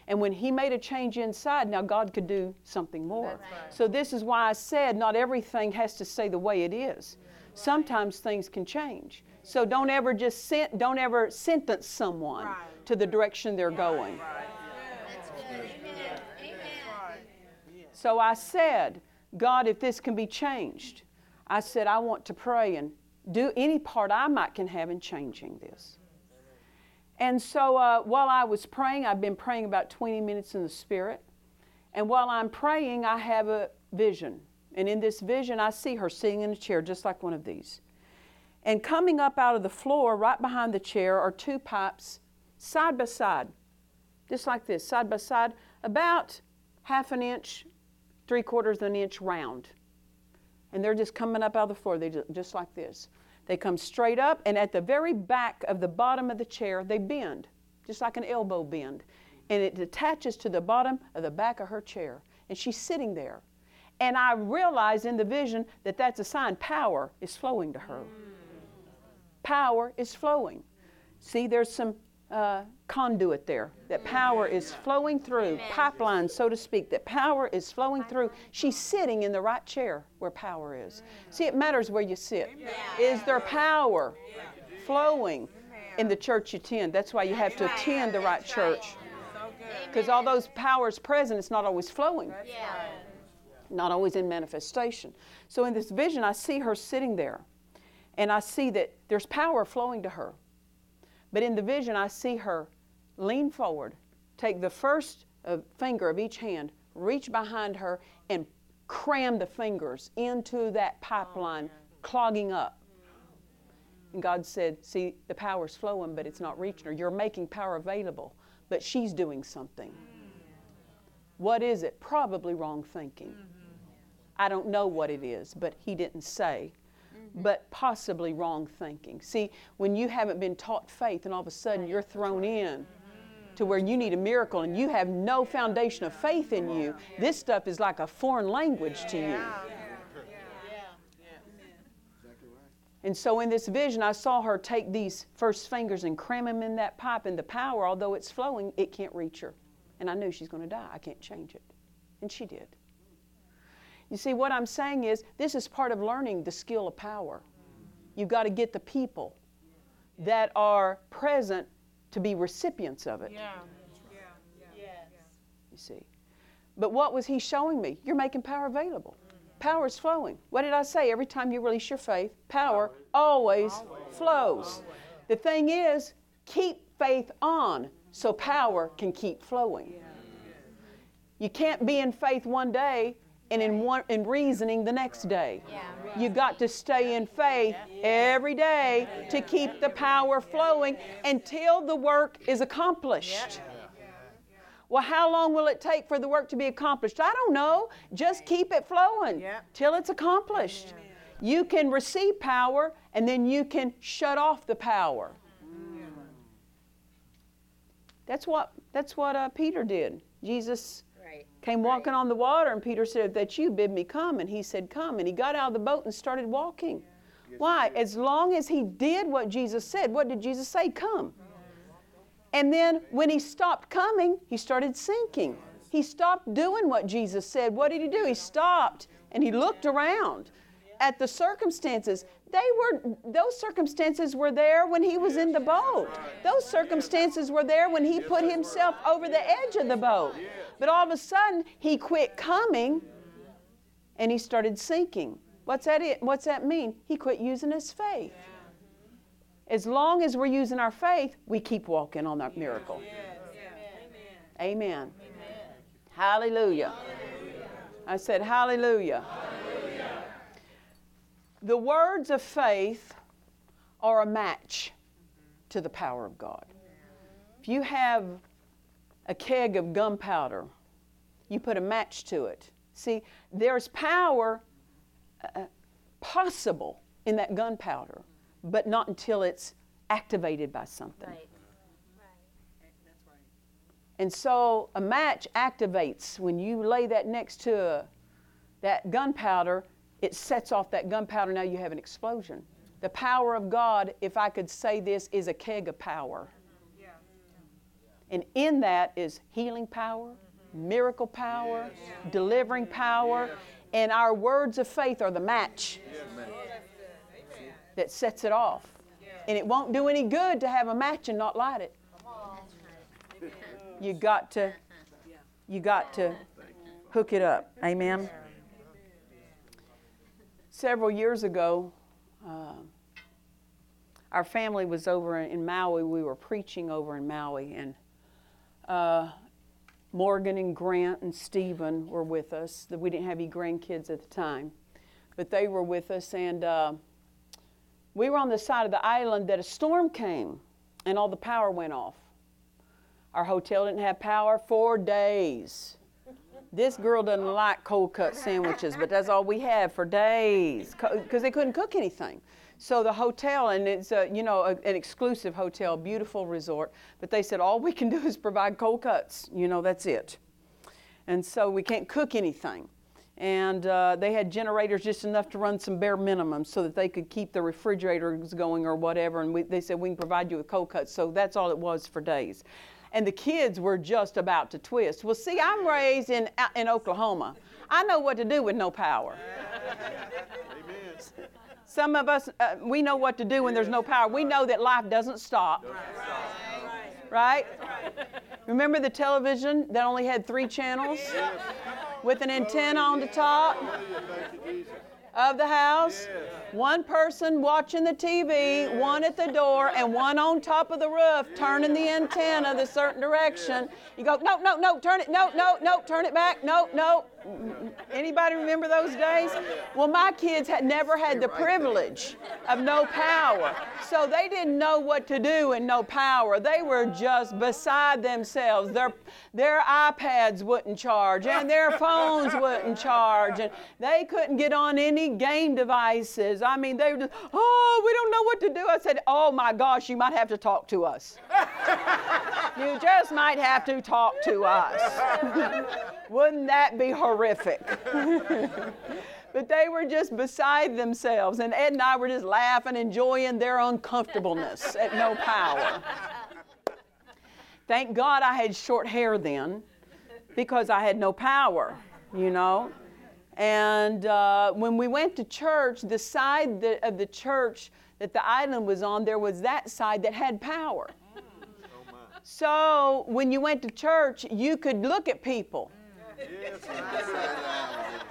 B: And when he made a change inside, now God could do something more. So this is why I said not everything has to stay the way it is. Sometimes things can change. So don't ever just sent, don't ever sentence someone to the direction they're going. So I said, God, if this can be changed, I said, I want to pray and do any part I might can have in changing this. And so uh, while I was praying, I've been praying about 20 minutes in the Spirit. And while I'm praying, I have a vision. And in this vision, I see her sitting in a chair just like one of these. And coming up out of the floor, right behind the chair, are two pipes side by side, just like this, side by side, about half an inch three quarters of an inch round. And they're just coming up out of the floor, they just, just like this. They come straight up, and at the very back of the bottom of the chair, they bend, just like an elbow bend. And it attaches to the bottom of the back of her chair. And she's sitting there. And I realize in the vision that that's a sign power is flowing to her. Power is flowing. See, there's some uh, conduit there, that power is flowing through, pipeline, so to speak, that power is flowing through. She's sitting in the right chair where power is. See, it matters where you sit. Is there power flowing in the church you attend? That's why you have to attend the right church. Because all those powers present, it's not always flowing, not always in manifestation. So in this vision, I see her sitting there, and I see that there's power flowing to her. But in the vision, I see her lean forward, take the first uh, finger of each hand, reach behind her, and cram the fingers into that pipeline, clogging up. And God said, See, the power's flowing, but it's not reaching her. You're making power available, but she's doing something. What is it? Probably wrong thinking. Mm-hmm. I don't know what it is, but He didn't say mm-hmm. but possibly wrong thinking. See, when you haven't been taught faith and all of a sudden you're thrown in mm-hmm. To where you need a miracle and you have no foundation of faith in you, this stuff is like a foreign language to you. And so in this vision, I saw her take these first fingers and cram them in that pipe, and the power, although it's flowing, it can't reach her. And I knew she's going to die. I can't change it. And she did. You see, what I'm saying is this is part of learning the skill of power. You've got to get the people that are present to be recipients of it.
C: Yeah.
B: You see. But what was he showing me? You're making power available. Mm-hmm. Power is flowing. What did I say? Every time you release your faith, power always flows. The thing is, keep faith on so power can keep flowing. You can't be in faith one day and in, one, in reasoning the next day. You got to stay in faith every day to keep the power flowing until the work is accomplished. Well, how long will it take for the work to be accomplished? I don't know. Just keep it flowing till it's accomplished. You can receive power and then you can shut off the power. That's what that's what uh, Peter did. Jesus. Came walking on the water, and Peter said, That you, bid me come." And he said, "Come." And he got out of the boat and started walking. Why? As long as he did what Jesus said, what did Jesus say? Come. And then when he stopped coming, he started sinking. He stopped doing what Jesus said. What did he do? He stopped and he looked around at the circumstances. They were those circumstances were there when he was in the boat. Those circumstances were there when he put himself over the edge of the boat. But all of a sudden he quit coming and he started sinking. What's that it? What's that mean? He quit using his faith. As long as we're using our faith, we keep walking on that miracle. Amen. Hallelujah. I said, Hallelujah. The words of faith are a match to the power of God. If you have a keg of gunpowder, you put a match to it. See, there's power uh, possible in that gunpowder, but not until it's activated by something.
D: Right.
B: And so a match activates when you lay that next to a, that gunpowder, it sets off that gunpowder. Now you have an explosion. The power of God, if I could say this, is a keg of power. And in that is healing power, miracle power, delivering power, and our words of faith are the match that sets it off. And it won't do any good to have a match and not light it. You got to you got to hook it up. Amen. Several years ago, uh, our family was over in Maui. We were preaching over in Maui, and uh, Morgan and Grant and Stephen were with us. We didn't have any grandkids at the time, but they were with us, and uh, we were on the side of the island that a storm came, and all the power went off. Our hotel didn't have power for days. This girl doesn't like cold cut sandwiches, but that's all we had for days because they couldn't cook anything. So the hotel, and it's a, you know a, an exclusive hotel, beautiful resort, but they said all we can do is provide cold cuts. You know that's it. And so we can't cook anything. And uh, they had generators just enough to run some bare minimum so that they could keep the refrigerators going or whatever. And we, they said we can provide you with cold cuts. So that's all it was for days and the kids were just about to twist. Well, see, I'm raised in, in Oklahoma. I know what to do with no power. Some of us, uh, we know what to do when there's no power. We know that life doesn't stop. Right? Remember the television that only had three channels with an antenna on the top of the house? One person watching the TV, one at the door, and one on top of the roof turning the antenna the certain direction. You go, no, no, no, turn it, no, no, no, turn it back, no, no. Anybody remember those days? Well, my kids had never had the privilege of no power. So they didn't know what to do in no power. They were just beside themselves. Their, their iPads wouldn't charge, and their phones wouldn't charge, and they couldn't get on any game devices. I mean, they were just, oh, we don't know what to do. I said, oh my gosh, you might have to talk to us. you just might have to talk to us. Wouldn't that be horrific? but they were just beside themselves, and Ed and I were just laughing, enjoying their uncomfortableness at no power. Thank God I had short hair then because I had no power, you know. And uh, when we went to church, the side that, of the church that the island was on, there was that side that had power. So when you went to church, you could look at people.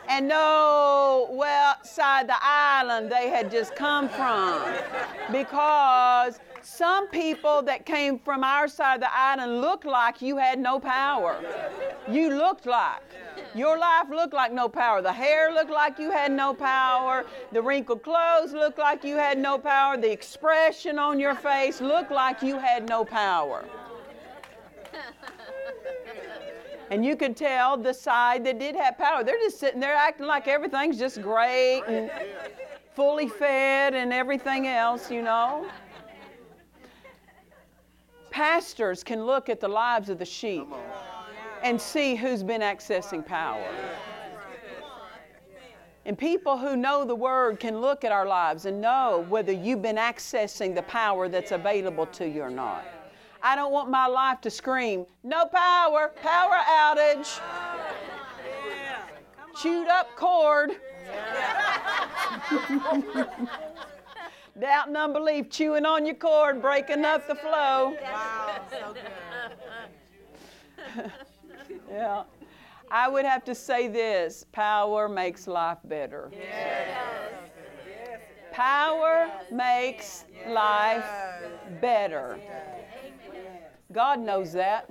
B: And know what side the island they had just come from. Because some people that came from our side of the island looked like you had no power. You looked like. Your life looked like no power. The hair looked like you had no power. The wrinkled clothes looked like you had no power. The expression on your face looked like you had no power. And you could tell the side that did have power. They're just sitting there acting like everything's just great and fully fed and everything else, you know. Pastors can look at the lives of the sheep and see who's been accessing power. And people who know the Word can look at our lives and know whether you've been accessing the power that's available to you or not. I don't want my life to scream, no power, power outage, chewed up cord. Doubt and unbelief, chewing on your cord, breaking up the flow.
C: Wow, so good.
B: Yeah. I would have to say this power makes life better. Power makes life better. God knows that.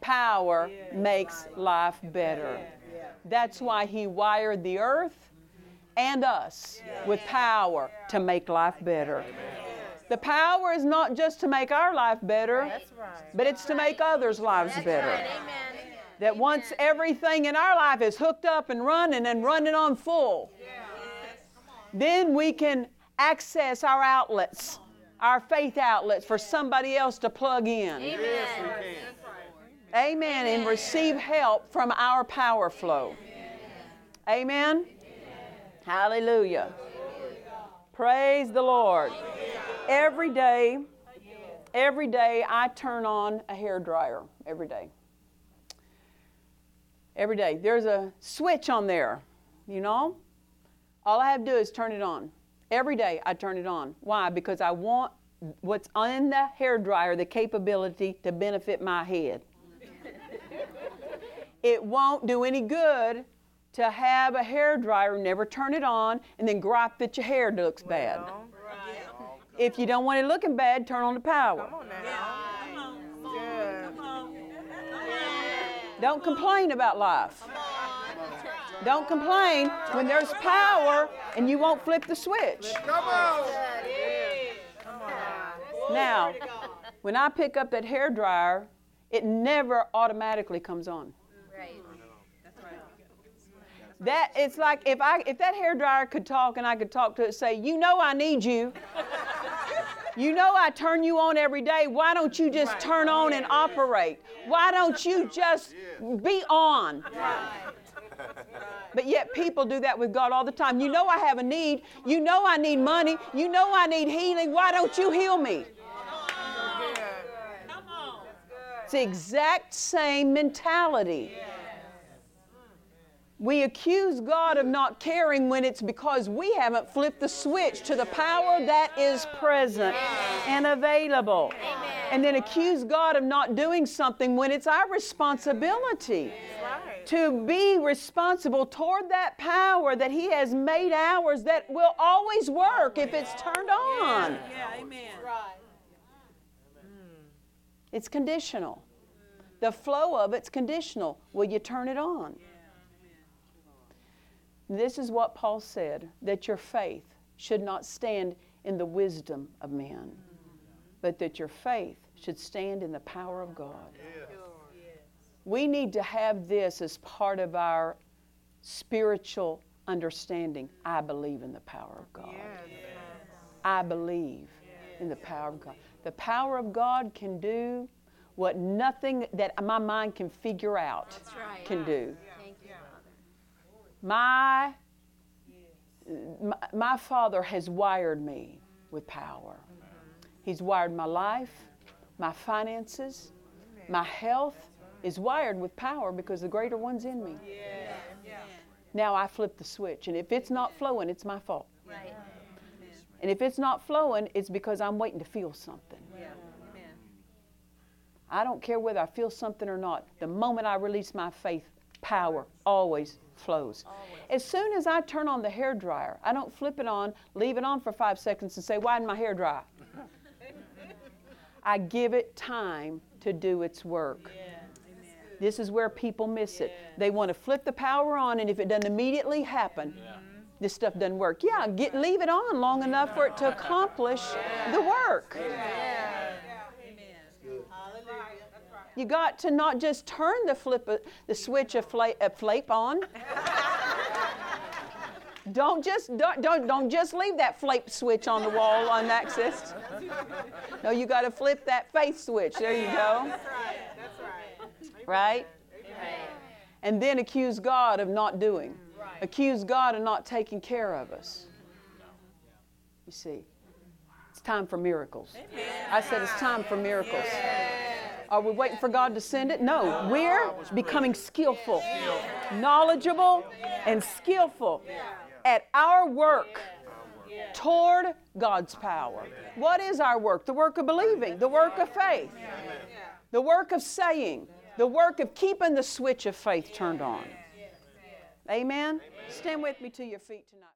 B: Power makes life better. That's why He wired the earth and us with power to make life better. The power is not just to make our life better, but it's to make others' lives better. That once everything in our life is hooked up and running and running on full, then we can access our outlets, our faith outlets for somebody else to plug in. Amen. Amen, And receive help from our power flow. Amen. Hallelujah. Praise the Lord. Every day, every day I turn on a hair dryer. Every day. Every day. There's a switch on there, you know? All I have to do is turn it on. Every day I turn it on. Why? Because I want what's in the hair dryer, the capability to benefit my head. it won't do any good to have a hair dryer, never turn it on, and then gripe that your hair looks bad. If you don't want it looking bad, turn on the power.
C: Come on now. Good.
B: Don't complain about life. Don't complain when there's power and you won't flip the switch.
E: Come on.
B: Now, when I pick up that hair dryer, it never automatically comes on. That it's like if I if that hair dryer could talk and I could talk to it, say, you know I need you. You know I turn you on every day. Why don't you just turn on and operate? Why don't you just be on? But yet people do that with God all the time. You know I have a need. You know I need money. You know I need healing. Why don't you heal me? It's the exact same mentality. We accuse God of not caring when it's because we haven't flipped the switch to the power that is present and available. And then accuse God of not doing something when it's our responsibility to be responsible toward that power that He has made ours that will always work if it's turned on.
C: Yeah, amen.
B: It's conditional. The flow of it's conditional. Will you turn it on? This is what Paul said that your faith should not stand in the wisdom of man, but that your faith should stand in the power of God. We need to have this as part of our spiritual understanding. I believe in the power of God. I believe in the power of God. The power of God can do what nothing that my mind can figure out
D: right.
B: can do.
D: Thank you,
B: My, my, my Father has wired me with power. He's wired my life, my finances, my health is wired with power because the greater one's in me. Now I flip the switch, and if it's not flowing, it's my fault.
D: Right.
B: And if it's not flowing, it's because I'm waiting to feel something. I don't care whether I feel something or not. The moment I release my faith, power always flows. As soon as I turn on the hair dryer, I don't flip it on, leave it on for five seconds, and say, Why didn't my hair dry? I give it time to do its work. This is where people miss it. They want to flip the power on, and if it doesn't immediately happen, this stuff doesn't work. Yeah, get, leave it on long enough for it to accomplish the work. You got to not just turn the flip uh, the switch of fla- of flape on. don't just don't, don't don't just leave that flape switch on the wall unaccessed. No, you got to flip that faith switch. There you go.
C: That's right. That's right.
B: Right? And then accuse God of not doing. Accuse God of not taking care of us. You see, it's time for miracles. I said it's time for miracles. Are we waiting for God to send it? No. We're becoming skillful, knowledgeable, and skillful at our work toward God's power. What is our work? The work of believing, the work of faith, the work of saying, the work of keeping the switch of faith turned on. Amen? Stand with me to your feet tonight.